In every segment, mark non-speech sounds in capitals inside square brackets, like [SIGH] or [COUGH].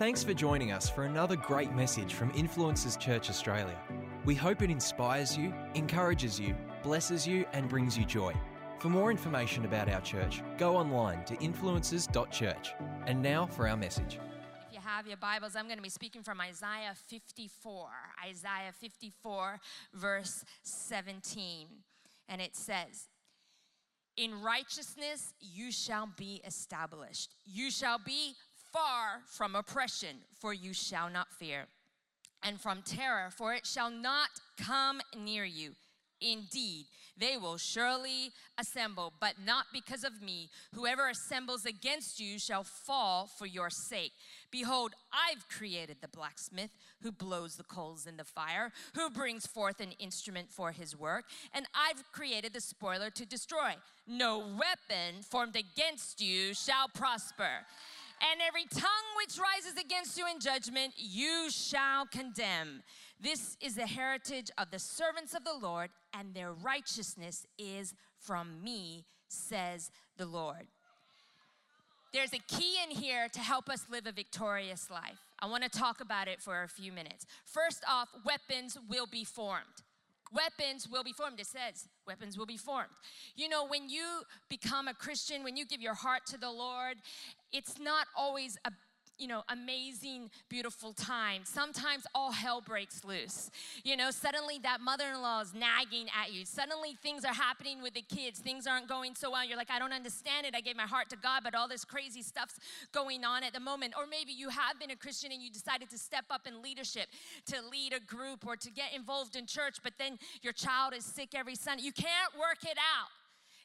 Thanks for joining us for another great message from Influencers Church Australia. We hope it inspires you, encourages you, blesses you, and brings you joy. For more information about our church, go online to influencers.church. And now for our message. If you have your Bibles, I'm going to be speaking from Isaiah 54. Isaiah 54, verse 17. And it says, In righteousness you shall be established. You shall be far from oppression, for you shall not fear, and from terror, for it shall not come near you. Indeed, they will surely assemble, but not because of me. Whoever assembles against you shall fall for your sake. Behold, I've created the blacksmith who blows the coals in the fire, who brings forth an instrument for his work, and I've created the spoiler to destroy. No weapon formed against you shall prosper and every tongue which rises against you in judgment, you shall condemn. This is the heritage of the servants of the Lord, and their righteousness is from me, says the Lord. There's a key in here to help us live a victorious life. I want to talk about it for a few minutes. First off, weapons will be formed weapons will be formed. It says weapons will be formed. You know, when you become a Christian, when you give your heart to the Lord, it's not always a you know, amazing, beautiful time. Sometimes all hell breaks loose. You know, suddenly that mother in law is nagging at you. Suddenly things are happening with the kids. Things aren't going so well. You're like, I don't understand it. I gave my heart to God, but all this crazy stuff's going on at the moment. Or maybe you have been a Christian and you decided to step up in leadership, to lead a group or to get involved in church, but then your child is sick every Sunday. You can't work it out.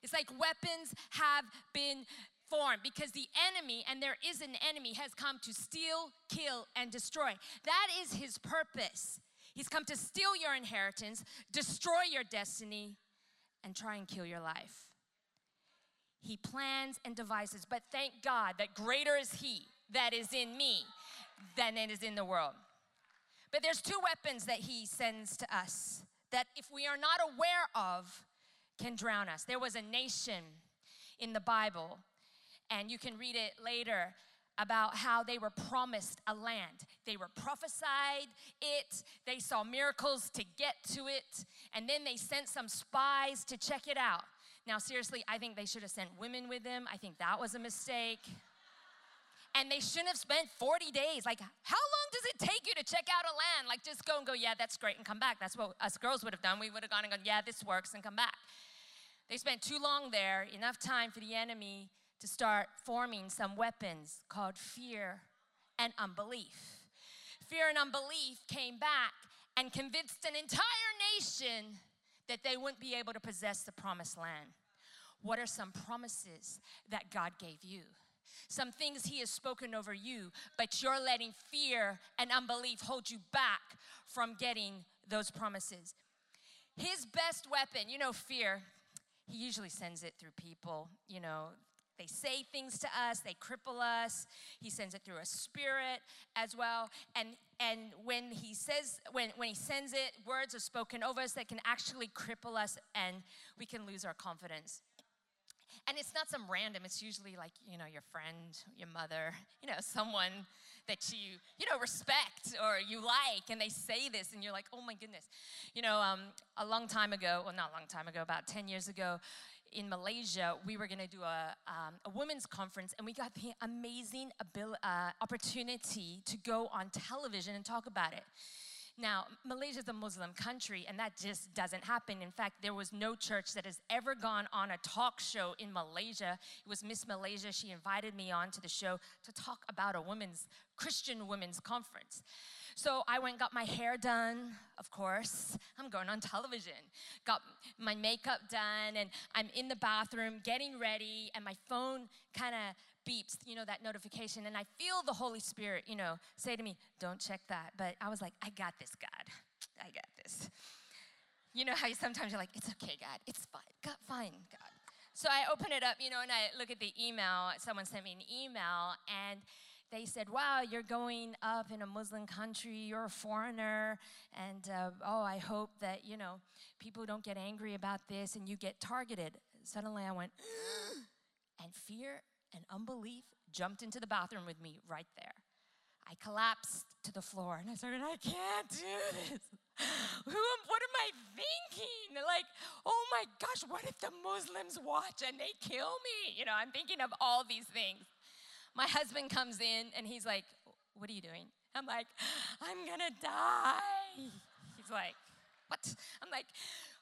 It's like weapons have been form because the enemy, and there is an enemy, has come to steal, kill, and destroy. That is his purpose. He's come to steal your inheritance, destroy your destiny, and try and kill your life. He plans and devises, but thank God that greater is He that is in me than it is in the world. But there's two weapons that He sends to us that, if we are not aware of, can drown us. There was a nation in the Bible and you can read it later about how they were promised a land. They were prophesied it, they saw miracles to get to it, and then they sent some spies to check it out. Now, seriously, I think they should have sent women with them. I think that was a mistake. And they shouldn't have spent 40 days. Like, how long does it take you to check out a land? Like, just go and go, yeah, that's great, and come back. That's what us girls would have done. We would have gone and gone, yeah, this works, and come back. They spent too long there, enough time for the enemy to start forming some weapons called fear and unbelief. Fear and unbelief came back and convinced an entire nation that they wouldn't be able to possess the promised land. What are some promises that God gave you? Some things He has spoken over you, but you're letting fear and unbelief hold you back from getting those promises. His best weapon, you know, fear, He usually sends it through people, you know, they say things to us, they cripple us. He sends it through a spirit as well. And and when he says when when he sends it, words are spoken over us that can actually cripple us and we can lose our confidence. And it's not some random, it's usually like, you know, your friend, your mother, you know, someone that you, you know, respect or you like, and they say this, and you're like, oh my goodness. You know, um, a long time ago, well, not a long time ago, about 10 years ago, in Malaysia, we were going to do a, um, a women's conference, and we got the amazing uh, opportunity to go on television and talk about it. Now, Malaysia is a Muslim country, and that just doesn't happen. In fact, there was no church that has ever gone on a talk show in Malaysia. It was Miss Malaysia. She invited me on to the show to talk about a women's Christian women's conference. So I went got my hair done, of course. I'm going on television. Got my makeup done, and I'm in the bathroom getting ready, and my phone kind of beeps, you know, that notification. And I feel the Holy Spirit, you know, say to me, Don't check that. But I was like, I got this, God. I got this. You know how you, sometimes you're like, It's okay, God. It's fine. God, fine, God. So I open it up, you know, and I look at the email. Someone sent me an email, and they said, Wow, you're going up in a Muslim country, you're a foreigner, and uh, oh, I hope that, you know, people don't get angry about this and you get targeted. Suddenly I went, [GASPS] and fear and unbelief jumped into the bathroom with me right there. I collapsed to the floor and I started, I can't do this. [LAUGHS] Who am, what am I thinking? Like, oh my gosh, what if the Muslims watch and they kill me? You know, I'm thinking of all these things. My husband comes in and he's like, What are you doing? I'm like, I'm gonna die. He's like, What? I'm like,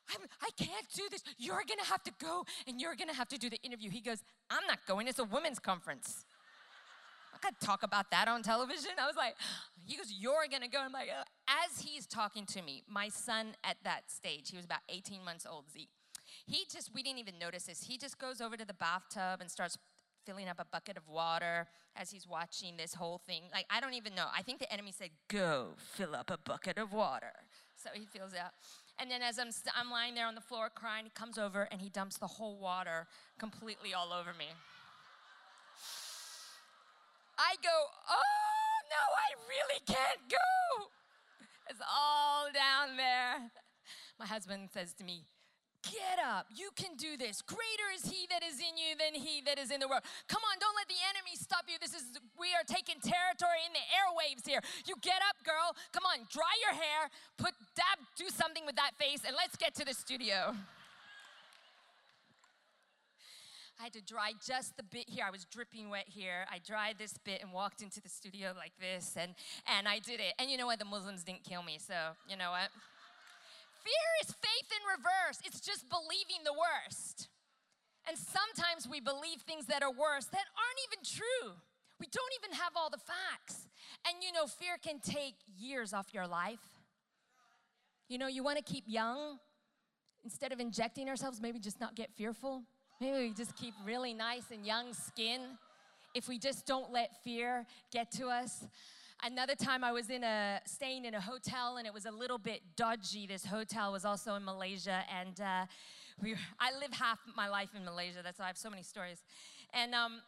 I'm, I can not do this. You're gonna have to go and you're gonna have to do the interview. He goes, I'm not going. It's a women's conference. I could talk about that on television. I was like, he goes, You're gonna go. I'm like, uh. as he's talking to me, my son at that stage, he was about 18 months old, Zeke. He just, we didn't even notice this. He just goes over to the bathtub and starts filling up a bucket of water as he's watching this whole thing. Like, I don't even know. I think the enemy said, Go fill up a bucket of water. So he fills out. And then as I'm, I'm lying there on the floor crying, he comes over and he dumps the whole water completely all over me. I go, oh no, I really can't go. It's all down there. My husband says to me, Get up. You can do this. Greater is he that is in you than he that is in the world. Come on, don't let the enemy stop you. This is we are taking territory in the airwaves here. You get up, girl. Come on, dry your hair, put dab, do something with that face, and let's get to the studio. I had to dry just the bit here. I was dripping wet here. I dried this bit and walked into the studio like this, and, and I did it. And you know what? The Muslims didn't kill me, so you know what? Fear is faith in reverse, it's just believing the worst. And sometimes we believe things that are worse that aren't even true. We don't even have all the facts. And you know, fear can take years off your life. You know, you want to keep young. Instead of injecting ourselves, maybe just not get fearful. Maybe we just keep really nice and young skin if we just don't let fear get to us. Another time I was in a staying in a hotel and it was a little bit dodgy. This hotel was also in Malaysia and uh, we, I live half my life in Malaysia. That's why I have so many stories. And um,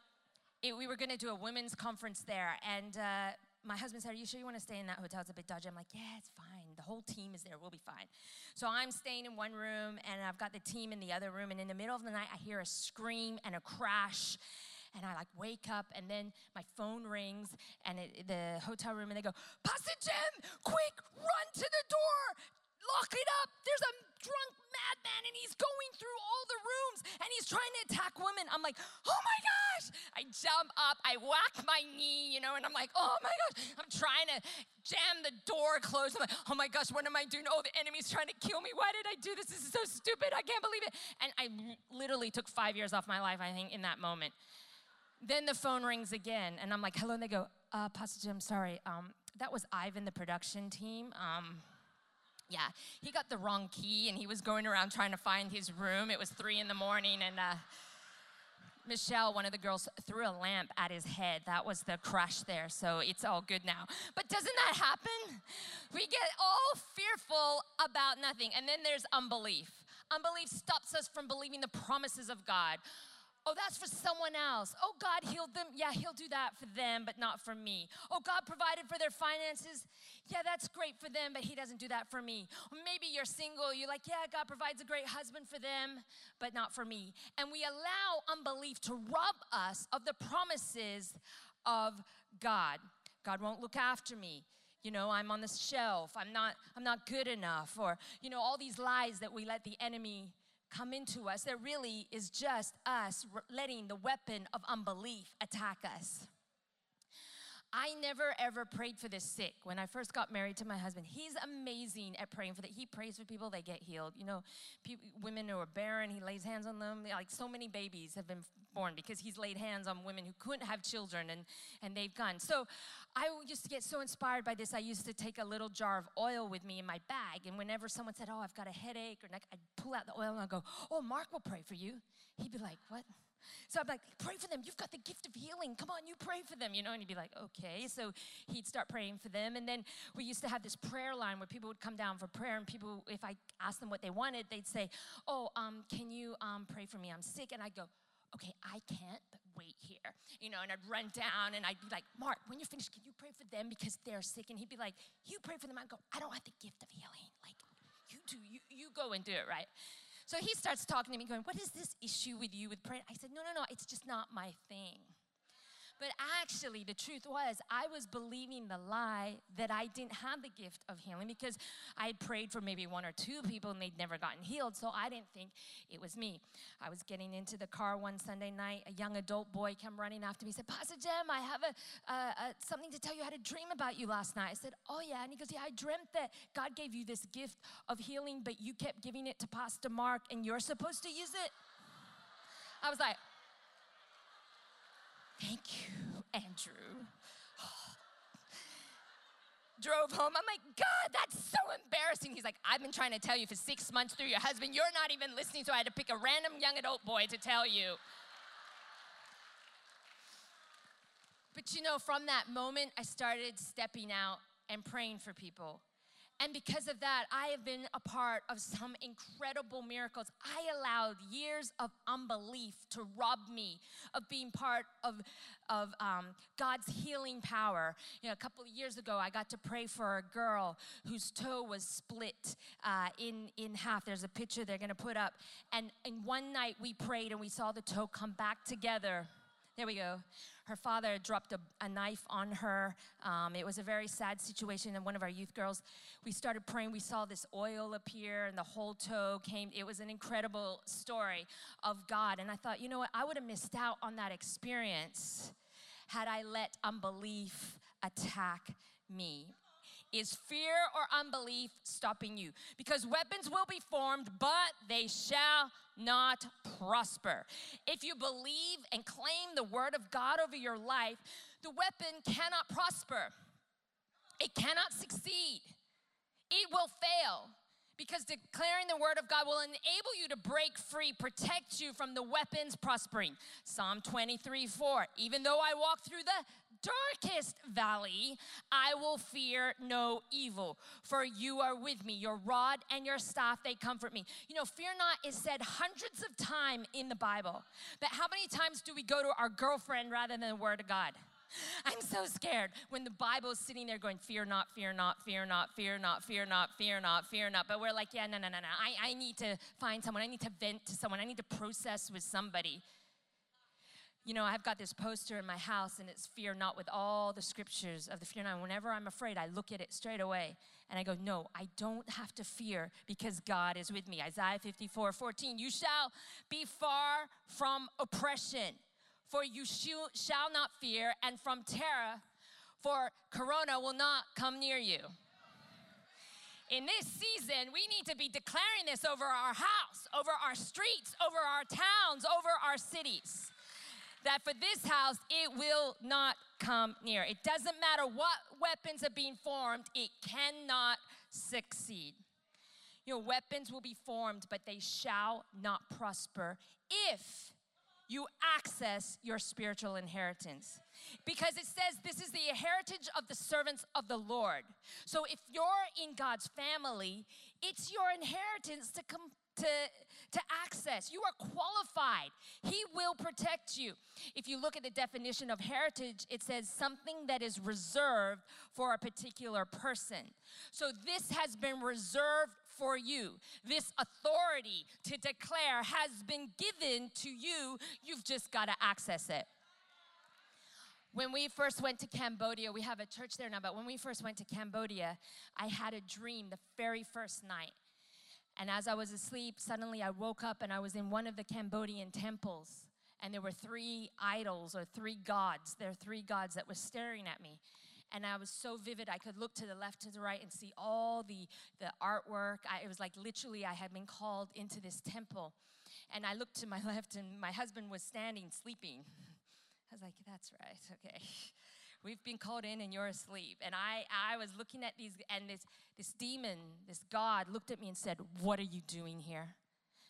it, we were going to do a women's conference there and. Uh, my husband said, Are you sure you want to stay in that hotel? It's a bit dodgy. I'm like, Yeah, it's fine. The whole team is there. We'll be fine. So I'm staying in one room, and I've got the team in the other room. And in the middle of the night, I hear a scream and a crash. And I like wake up, and then my phone rings, and it, the hotel room, and they go, Pastor Jem, quick, run to the door, lock it up. There's a drunk madman and he's going through all the rooms and he's trying to attack women. I'm like, oh my gosh. I jump up, I whack my knee, you know, and I'm like, oh my gosh. I'm trying to jam the door closed. I'm like, oh my gosh, what am I doing? Oh, the enemy's trying to kill me. Why did I do this? This is so stupid. I can't believe it. And I literally took five years off my life, I think, in that moment. Then the phone rings again, and I'm like, hello, and they go, uh, Pastor Jem, sorry. Um, that was Ivan, the production team. Um, yeah, he got the wrong key and he was going around trying to find his room. It was three in the morning and uh, Michelle, one of the girls, threw a lamp at his head. That was the crash there, so it's all good now. But doesn't that happen? We get all fearful about nothing. And then there's unbelief. Unbelief stops us from believing the promises of God. Oh, that's for someone else. Oh, God healed them. Yeah, He'll do that for them, but not for me. Oh, God provided for their finances. Yeah, that's great for them, but He doesn't do that for me. Or maybe you're single. You're like, yeah, God provides a great husband for them, but not for me. And we allow unbelief to rob us of the promises of God. God won't look after me you know i'm on the shelf i'm not i'm not good enough or you know all these lies that we let the enemy come into us that really is just us letting the weapon of unbelief attack us. I never ever prayed for the sick. When I first got married to my husband, he's amazing at praying for that. He prays for people, they get healed. You know, people, women who are barren, he lays hands on them. Like so many babies have been born because he's laid hands on women who couldn't have children and, and they've gone. So I used to get so inspired by this. I used to take a little jar of oil with me in my bag. And whenever someone said, Oh, I've got a headache, or I'd pull out the oil and I'd go, Oh, Mark will pray for you. He'd be like, What? So be like, Pray for them. You've got the gift of healing. Come on, you pray for them, you know? And he'd be like, Okay. So he'd start praying for them. And then we used to have this prayer line where people would come down for prayer. And people, if I asked them what they wanted, they'd say, Oh, um, can you um, pray for me? I'm sick. And I'd go, okay, I can't, but wait here. You know, and I'd run down and I'd be like, Mark, when you're finished, can you pray for them because they're sick? And he'd be like, you pray for them. I'd go, I don't have the gift of healing. Like, you do, you, you go and do it, right? So he starts talking to me, going, What is this issue with you with prayer? I said, No, no, no, it's just not my thing. But actually, the truth was, I was believing the lie that I didn't have the gift of healing because I had prayed for maybe one or two people and they'd never gotten healed. So I didn't think it was me. I was getting into the car one Sunday night. A young adult boy came running after me. He said, Pastor Jem, I have a, something to tell you. I had a dream about you last night. I said, Oh, yeah. And he goes, Yeah, I dreamt that God gave you this gift of healing, but you kept giving it to Pastor Mark and you're supposed to use it. I was like, Thank you, Andrew. [SIGHS] Drove home. I'm like, God, that's so embarrassing. He's like, I've been trying to tell you for six months through your husband. You're not even listening, so I had to pick a random young adult boy to tell you. But you know, from that moment, I started stepping out and praying for people. And because of that, I have been a part of some incredible miracles. I allowed years of unbelief to rob me of being part of, of um, God's healing power. You know, a couple of years ago, I got to pray for a girl whose toe was split uh, in, in half. There's a picture they're going to put up. And in one night, we prayed and we saw the toe come back together. There we go her father dropped a, a knife on her. Um, it was a very sad situation. And one of our youth girls, we started praying. We saw this oil appear, and the whole toe came. It was an incredible story of God. And I thought, you know what? I would have missed out on that experience had I let unbelief attack me. Is fear or unbelief stopping you? Because weapons will be formed, but they shall not prosper. If you believe and claim the word of God over your life, the weapon cannot prosper, it cannot succeed, it will fail. Because declaring the word of God will enable you to break free, protect you from the weapons prospering. Psalm 23 4. Even though I walk through the darkest valley, I will fear no evil, for you are with me. Your rod and your staff, they comfort me. You know, fear not is said hundreds of times in the Bible. But how many times do we go to our girlfriend rather than the Word of God? I'm so scared when the Bible is sitting there going, Fear not, fear not, fear not, fear not, fear not, fear not, fear not. But we're like, Yeah, no, no, no, no. I, I need to find someone. I need to vent to someone. I need to process with somebody. You know, I've got this poster in my house and it's fear not with all the scriptures of the fear not. Whenever I'm afraid, I look at it straight away and I go, No, I don't have to fear because God is with me. Isaiah 54 14, you shall be far from oppression, for you shall not fear, and from terror, for corona will not come near you. In this season, we need to be declaring this over our house, over our streets, over our towns, over our cities that for this house, it will not come near. It doesn't matter what weapons are being formed, it cannot succeed. Your weapons will be formed, but they shall not prosper if you access your spiritual inheritance. Because it says this is the heritage of the servants of the Lord. So if you're in God's family, it's your inheritance to come to, to access. You are qualified. He will protect you. If you look at the definition of heritage, it says something that is reserved for a particular person. So this has been reserved for you. This authority to declare has been given to you. You've just got to access it. When we first went to Cambodia, we have a church there now, but when we first went to Cambodia, I had a dream the very first night. And as I was asleep, suddenly I woke up and I was in one of the Cambodian temples. And there were three idols or three gods. There are three gods that were staring at me. And I was so vivid, I could look to the left to the right and see all the, the artwork. I, it was like literally I had been called into this temple. And I looked to my [LAUGHS] left, and my husband was standing, sleeping. [LAUGHS] I was like, that's right, okay. [LAUGHS] We've been called in and you're asleep. And I, I was looking at these, and this, this demon, this God, looked at me and said, What are you doing here?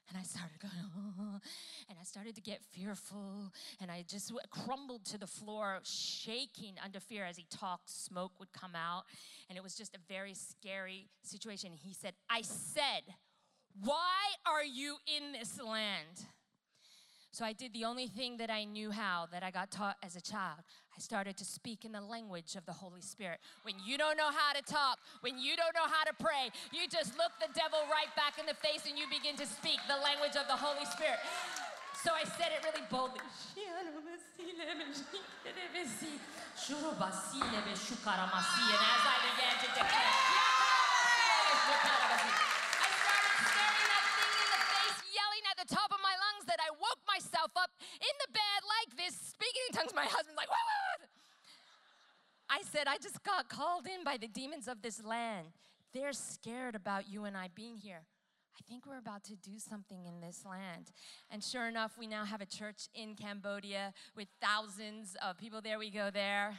And I started going, oh, [LAUGHS] and I started to get fearful, and I just crumbled to the floor, shaking under fear as he talked. Smoke would come out, and it was just a very scary situation. He said, I said, Why are you in this land? So I did the only thing that I knew how, that I got taught as a child. I started to speak in the language of the Holy Spirit. When you don't know how to talk, when you don't know how to pray, you just look the devil right back in the face and you begin to speak the language of the Holy Spirit. So I said it really boldly. [LAUGHS] And as I began to declare, I started staring that thing in the face, yelling at the top of my lungs that I woke myself up in the bed like this, My husband's like, what? I said, I just got called in by the demons of this land. They're scared about you and I being here. I think we're about to do something in this land. And sure enough, we now have a church in Cambodia with thousands of people. There we go, there.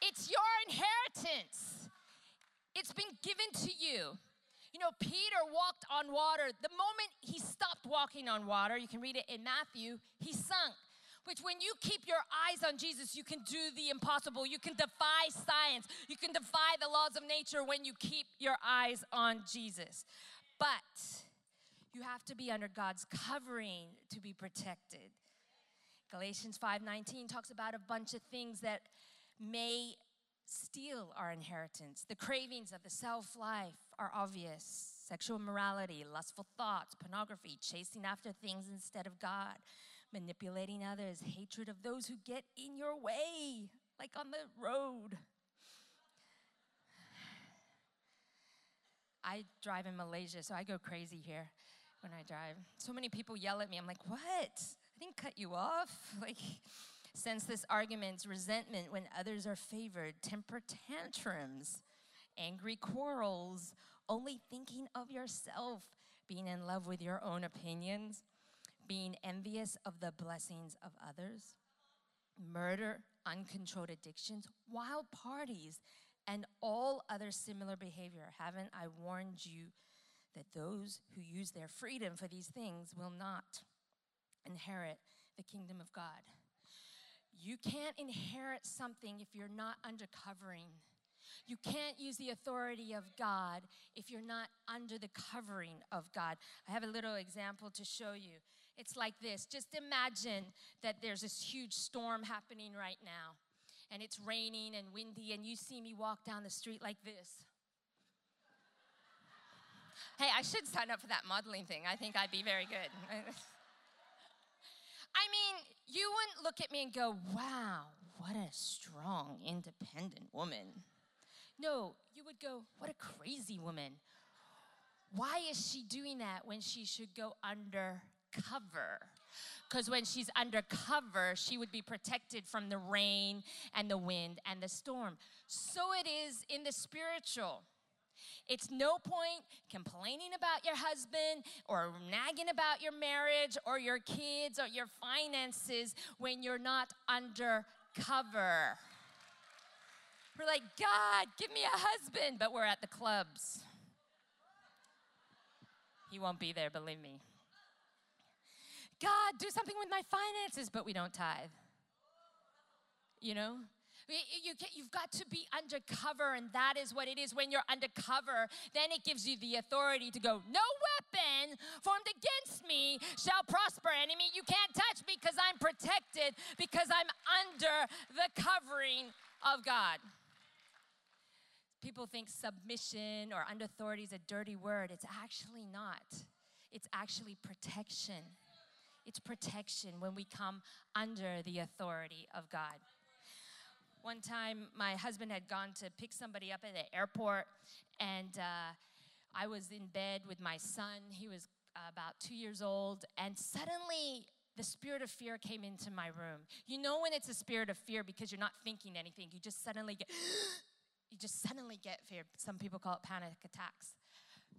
It's your inheritance, it's been given to you. You know, Peter walked on water. The moment he stopped walking on water, you can read it in Matthew, he sunk. Which, when you keep your eyes on Jesus, you can do the impossible. You can defy science. You can defy the laws of nature when you keep your eyes on Jesus. But you have to be under God's covering to be protected. Galatians 5:19 talks about a bunch of things that may steal our inheritance. The cravings of the self life are obvious sexual morality, lustful thoughts, pornography, chasing after things instead of God, manipulating others, hatred of those who get in your way, like on the road. [SIGHS] I drive in Malaysia, so I go crazy here when I drive. So many people yell at me. I'm like, what? I didn't cut you off. [LAUGHS] Like, senseless arguments, resentment when others are favored, temper tantrums, angry quarrels, only thinking of yourself, being in love with your own opinions, being envious of the blessings of others, murder, uncontrolled addictions, wild parties, and all other similar behavior. Haven't I warned you that those who use their freedom for these things will not inherit the kingdom of God? You can't inherit something if you're not under covering. You can't use the authority of God if you're not under the covering of God. I have a little example to show you. It's like this just imagine that there's this huge storm happening right now, and it's raining and windy, and you see me walk down the street like this. [LAUGHS] hey, I should sign up for that modeling thing. I think I'd be very good. [LAUGHS] I mean, you wouldn't look at me and go, wow, what a strong, independent woman. No, you would go, what a crazy woman. Why is she doing that when she should go undercover? Because when she's undercover, she would be protected from the rain and the wind and the storm. So it is in the spiritual. It's no point complaining about your husband or nagging about your marriage or your kids or your finances when you're not under cover. We're like, God, give me a husband, but we're at the clubs. He won't be there, believe me. God, do something with my finances, but we don't tithe. You know? You have got to be undercover, and that is what it is. When you're undercover, then it gives you the authority to go, No weapon formed against me shall prosper. Enemy, you can't touch me because I'm protected, because I'm under the covering of God. People think submission or under authority is a dirty word. It's actually not, it's actually protection. It's protection when we come under the authority of God. One time, my husband had gone to pick somebody up at the airport, and uh, I was in bed with my son. He was uh, about two years old, and suddenly the spirit of fear came into my room. You know when it's a spirit of fear because you're not thinking anything, you just suddenly get, [GASPS] [GASPS] [GASPS] you just suddenly get fear. Some people call it panic attacks.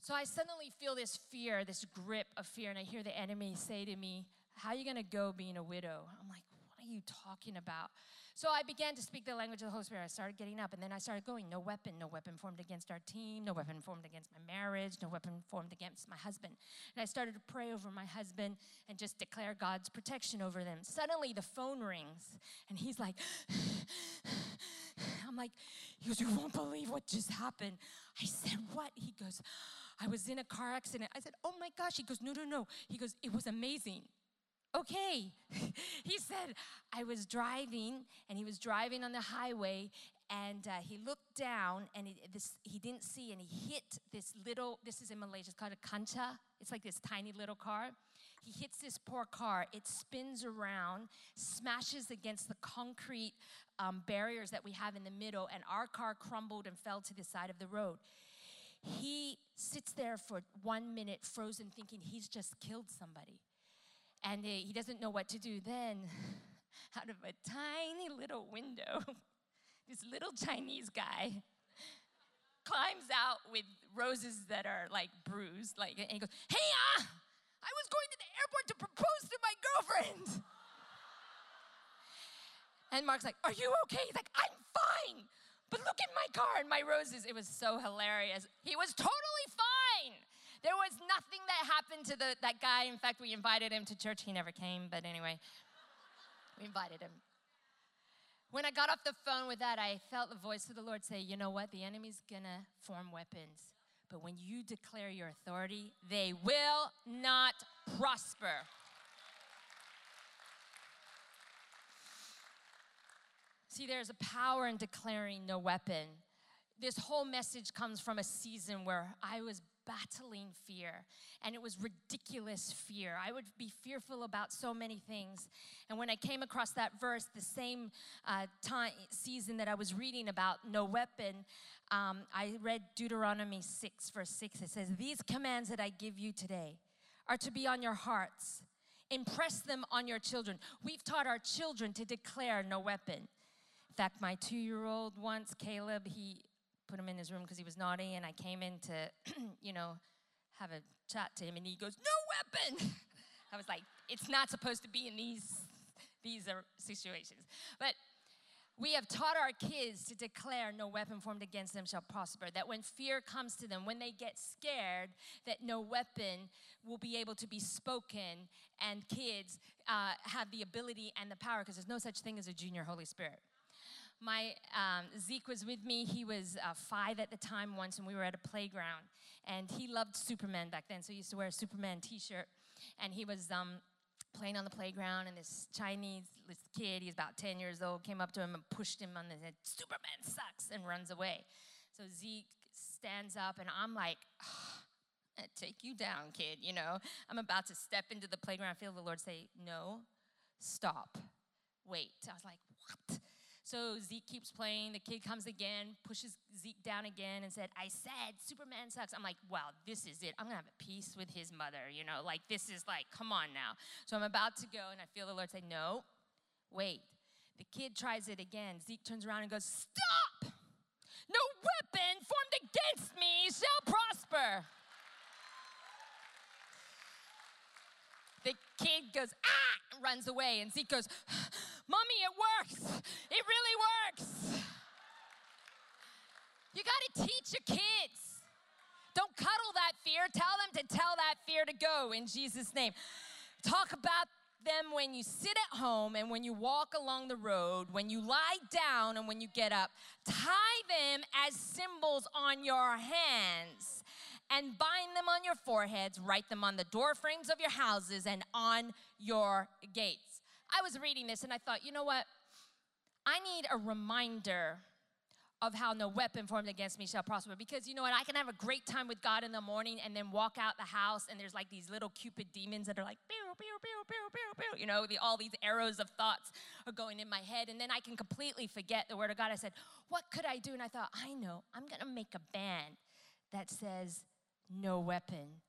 So I suddenly feel this fear, this grip of fear, and I hear the enemy say to me, How are you gonna go being a widow? I'm like, you talking about? So I began to speak the language of the Holy Spirit. I started getting up, and then I started going, No weapon, no weapon formed against our team, no weapon formed against my marriage, no weapon formed against my husband. And I started to pray over my husband and just declare God's protection over them. Suddenly the phone rings, and he's like, [SIGHS] I'm like, he goes, You won't believe what just happened. I said, What? He goes, I was in a car accident. I said, Oh my gosh. He goes, No, no, no. He goes, It was amazing okay. [LAUGHS] he said, I was driving and he was driving on the highway and uh, he looked down and he, this, he didn't see and he hit this little this is in malaysia it's called a Kancil. It's like this tiny little car. He hits this poor car. It spins around smashes against the concrete um, barriers that we have in the middle and our car crumbled and fell to the side of the road. He sits there for one minute frozen thinking he's just killed somebody and he doesn't know what to do then [LAUGHS] out of a tiny little window [LAUGHS] this little Chinese guy [LAUGHS] climbs out with roses that are like bruised, like, and he goes, Hey, ah, I was going to the airport to propose to my girlfriend. And Mark's like, Are you okay? He's like, I'm fine. But look at my car and my roses. It was so hilarious. He was totally fine. There was nothing that happened to the, that guy. In fact, we invited him to church. He never came, but anyway, we invited him. When I got off the phone with that, I felt the voice of the Lord say, You know what? The enemy's gonna form weapons. But when you declare your authority, they will not prosper. See, there's a power in declaring no weapon. This whole message comes from a season where I was battling fear, and it was ridiculous fear. I would be fearful about so many things. And when I came across that verse, the same uh, time season that I was reading about no weapon, um, I read Deuteronomy 6, verse 6. It says, These commands that I give you today are to be on your hearts. Impress them on your children. We've taught our children to declare no weapon. In fact, my two year old once, Caleb, he put him in his room because he was naughty, and I came in to, [CLEARS THROAT] you know, have a chat to him, and he goes, "No weapon." [LAUGHS] I was like, "It's not supposed to be in these these are situations," but. We have taught our kids to declare no weapon formed against them shall prosper. That when fear comes to them, when they get scared, that no weapon will be able to be spoken, and kids uh, have the ability and the power, because there's no such thing as a junior Holy Spirit my um, Zeke was with me. He was uh, five at the time once, and we were at a playground. And he loved Superman back then, so he used to wear a Superman T-shirt. And he was um, playing on the playground, and this Chinese this kid, he's about 10 years old, came up to him and pushed him on the head. Superman sucks, and runs away. So Zeke stands up, and I'm like. Oh, take you down, kid. You know, I'm about to step into the playground. I feel the Lord say, No, stop, wait. I was like, What? So Zeke keeps playing. The kid comes again, pushes Zeke down again, and said, I said Superman sucks. I'm like, wow, this is it. I'm gonna have a peace with his mother, you know, like this is like, come on now. So I'm about to go, and I feel the Lord say, no, wait. The kid tries it again. Zeke turns around and goes, Stop! No weapon formed against me shall prosper. The kid goes, ah, runs away, and Zeke goes, Mommy, it works. It really works. You got to teach your kids. Don't cuddle that fear. Tell them to tell that fear to go in Jesus' name. Talk about them when you sit at home and when you walk along the road, when you lie down and when you get up. Tie them as symbols on your hands and bind them on your foreheads. Write them on the door frames of your houses and on your gates. I was reading this and I thought, you know what? I need a reminder of how no weapon formed against me shall prosper. Because you know what? I can have a great time with God in the morning and then walk out the house and there's like these little cupid demons that are like, pew, pew, pew, pew, pew, pew. You know, the, all these arrows of thoughts are going in my head. And then I can completely forget the word of God. I said, what could I do? And I thought, I know, I'm going to make a band that says, no weapon.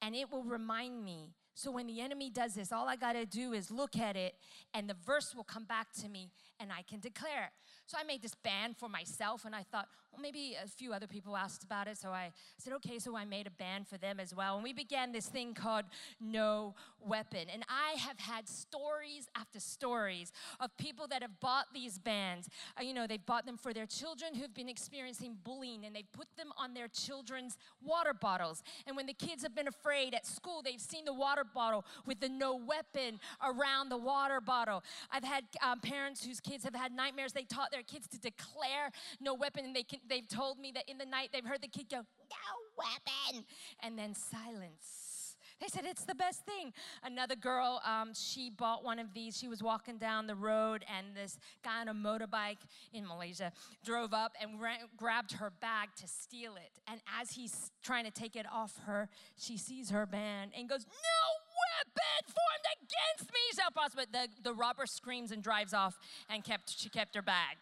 And it will remind me so when the enemy does this, all I got to do is look at it and the verse will come back to me and I can declare it. So I made this band for myself and I thought, well, maybe a few other people asked about it. So I said, okay, so I made a band for them as well. And we began this thing called No Weapon. And I have had stories after stories of people that have bought these bands. Uh, you know, they've bought them for their children who've been experiencing bullying and they've put them on their children's water bottles. And when the kids have been afraid at school, they've seen the water bottle with the no weapon around the water bottle. I've had um, parents whose kids have had nightmares. They taught their kids to declare no weapon, and they can, they've told me that in the night they've heard the kid go, no weapon, and then silence. They said, It's the best thing. Another girl, um, she bought one of these. She was walking down the road, and this guy on a motorbike in Malaysia drove up and ran, grabbed her bag to steal it. And as he's trying to take it off her, she sees her band and goes, No weapon formed against me shall prosper. The, the robber screams and drives off, and kept, she kept her bag.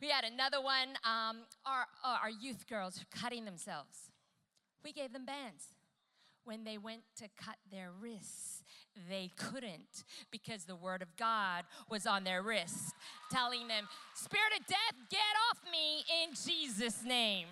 We had another one, um, our, our youth girls cutting themselves. We gave them bands when they went to cut their wrists, they couldn't because the word of God was on their wrist, telling them, Spirit of death, get off me in Jesus' name.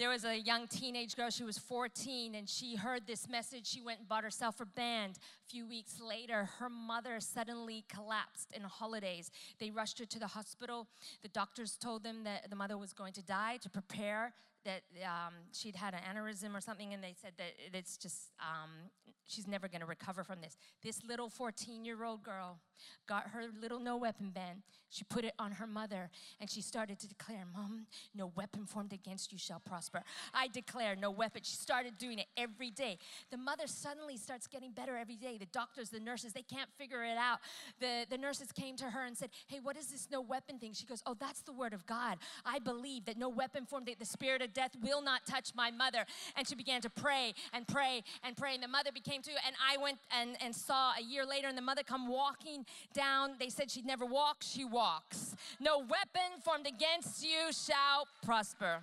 There was a young teenage girl, she was 14, and she heard this message. She went and bought herself a band. A few weeks later, her mother suddenly collapsed in holidays. They rushed her to the hospital. The doctors told them that the mother was going to die to prepare that um, she'd had an aneurysm or something, and they said that it's just, um, she's never going to recover from this. This little 14 year old girl got her little no weapon band. She put it on her mother, and she started to declare, Mom, no weapon formed against you shall prosper. I declare no weapon. She started doing it every day. The mother suddenly starts getting better every day. The doctors, the nurses, they can't figure it out. The, the nurses came to her and said, Hey, what is this no weapon thing? She goes, Oh, that's the word of God. I believe that no weapon formed, the spirit of death will not touch my mother. And she began to pray and pray and pray. And the mother became too. And I went and, and saw a year later, and the mother come walking down. They said she'd never walk, she walks. No weapon formed against you shall prosper.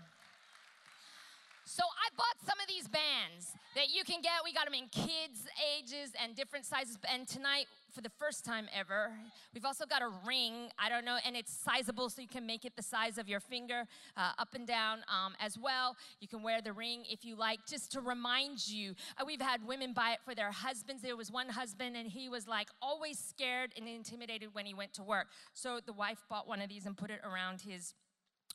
So I bought some of these bands that you can get. We got them in kids' ages and different sizes. And tonight, for the first time ever, we've also got a ring. I don't know, and it's sizable, so you can make it the size of your finger, uh, up and down um, as well. You can wear the ring if you like, just to remind you. Uh, we've had women buy it for their husbands. There was one husband, and he was like always scared and intimidated when he went to work. So the wife bought one of these and put it around his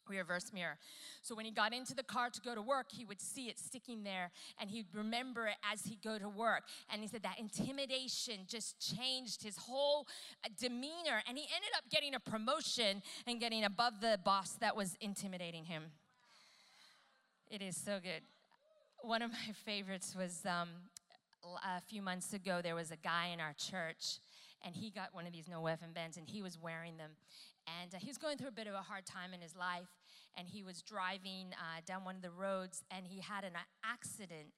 reverse mirror. So when he got into the car to go to work, he would see it sticking there and he'd remember it as he go to work. And he said that intimidation just changed his whole uh, demeanor and he ended up getting a promotion and getting above the boss that was intimidating him. It is so good. One of my [LAUGHS] favorites was um, a few months ago, there was a guy in our church and he got one of these no weapon bands and he was wearing them and uh, he was going through a bit of a hard time in his life and he was driving uh, down one of the roads and he had an accident.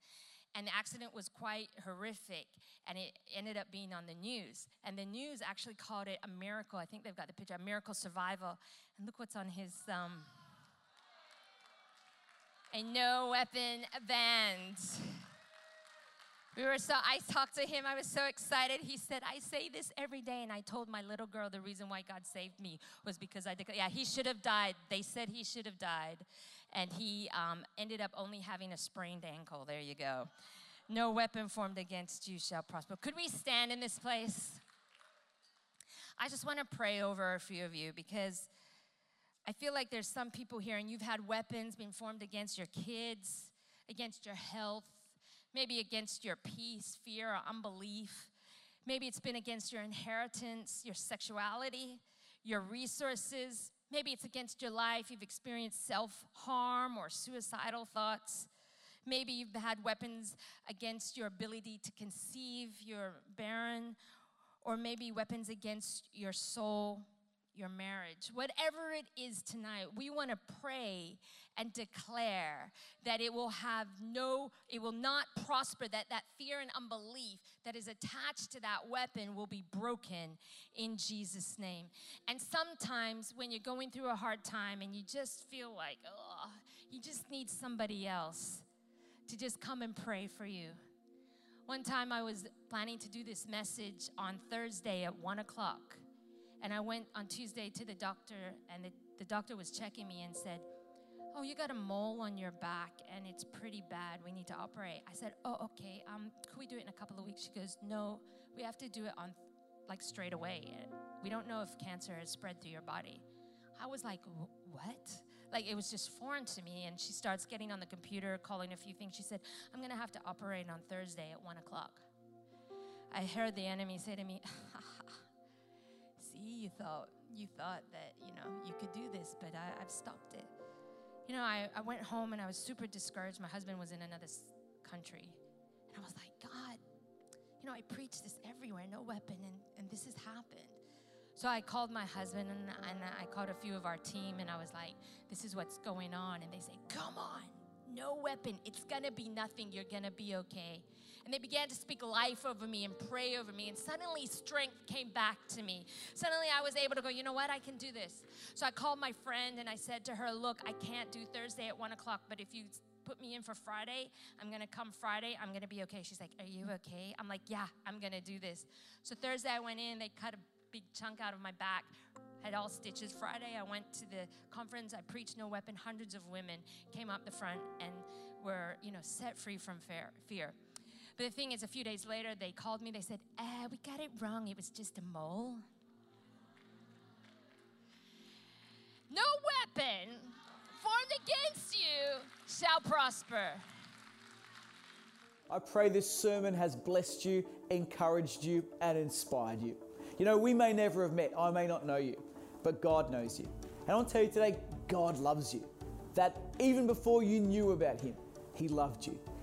And the accident was quite horrific and it ended up being on the news. And the news actually called it a miracle. I think they've got the picture a miracle survival. And look what's on his um, a no weapon band we were so, I talked to him. I was so excited. He said, I say this every day. And I told my little girl the reason why God saved me was because I declared, yeah, he should have died. They said he should have died. And he um, ended up only having a sprained ankle. There you go. No weapon formed against you shall prosper. Could we stand in this place? I just want to pray over a few of you because I feel like there's some people here and you've had weapons being formed against your kids, against your health maybe against your peace, fear, or unbelief. Maybe it's been against your inheritance, your sexuality, your resources. Maybe it's against your life. You've experienced self harm or suicidal thoughts. Maybe you've had weapons against your ability to conceive, you're barren, or maybe weapons against your soul, your marriage. Whatever it is tonight, we want to pray and declare that it will have no, it will not prosper, that that fear and unbelief that is attached to that weapon will be broken in Jesus' name. And sometimes when you're going through a hard time and you just feel like, oh, you just need somebody else to just come and pray for you. One time I was planning to do this message on Thursday at one o'clock. And I went on Tuesday to the doctor, and the, the doctor was checking me and said, oh, you got a mole on your back and it's pretty bad. We need to operate. I said, oh, okay. Um, could we do it in a couple of weeks? She goes, no, we have to do it on like straight away. We don't know if cancer has spread through your body. I was like, what? Like it was just foreign to me. And she starts getting on the computer, calling a few things. She said, I'm going to have to operate on Thursday at one o'clock. I heard the enemy say to me, [LAUGHS] you thought, you thought that, you know, you could do this, but I, I've stopped it you know, I, I went home and I was super discouraged. My husband was in another country. And I was like, God, you know, I preach this everywhere, no weapon, and, and this has happened. So I called my husband and, and I called a few of our team and I was like, this is what's going on. And they say, come on, no weapon. It's gonna be nothing. You're gonna be okay. And they began to speak life over me and pray over me. And suddenly strength came back to me. Suddenly I was able to go, you know what? I can do this. So I called my friend and I said to her, look, I can't do Thursday at one o'clock, but if you put me in for Friday. I'm gonna come Friday. I'm gonna be okay. She's like, Are you okay? I'm like, Yeah, I'm gonna do this. So Thursday I went in, they cut a big chunk out of my back. Had all stitches. Friday, I went to the conference. I preached No Weapon. Hundreds of women came up the front and were, you know, set free from fear. But the thing is, a few days later, they called me. They said, "Ah, we got it wrong. It was just a mole." No weapon formed against you shall prosper. I pray this sermon has blessed you, encouraged you, and inspired you. You know, we may never have met, I may not know you, but God knows you. And I'll tell you today, God loves you. That even before you knew about Him, He loved you.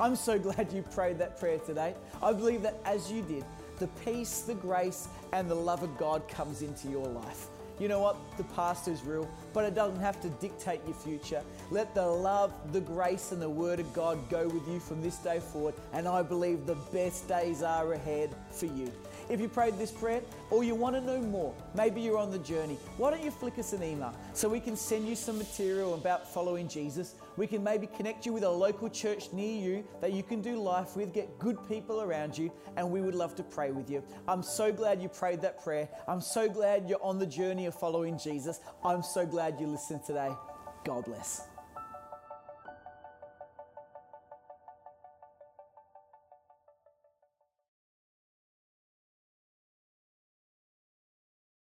I'm so glad you prayed that prayer today. I believe that as you did, the peace, the grace, and the love of God comes into your life you know what? The past is real, but it doesn't have to dictate your future. Let the love, the grace, and the Word of God go with you from this day forward, and I believe the best days are ahead for you. If you prayed this prayer or you want to know more, maybe you're on the journey, why don't you flick us an email so we can send you some material about following Jesus? We can maybe connect you with a local church near you that you can do life with, get good people around you, and we would love to pray with you. I'm so glad you prayed that prayer. I'm so glad you're on the journey of following Jesus. I'm so glad you listened today. God bless.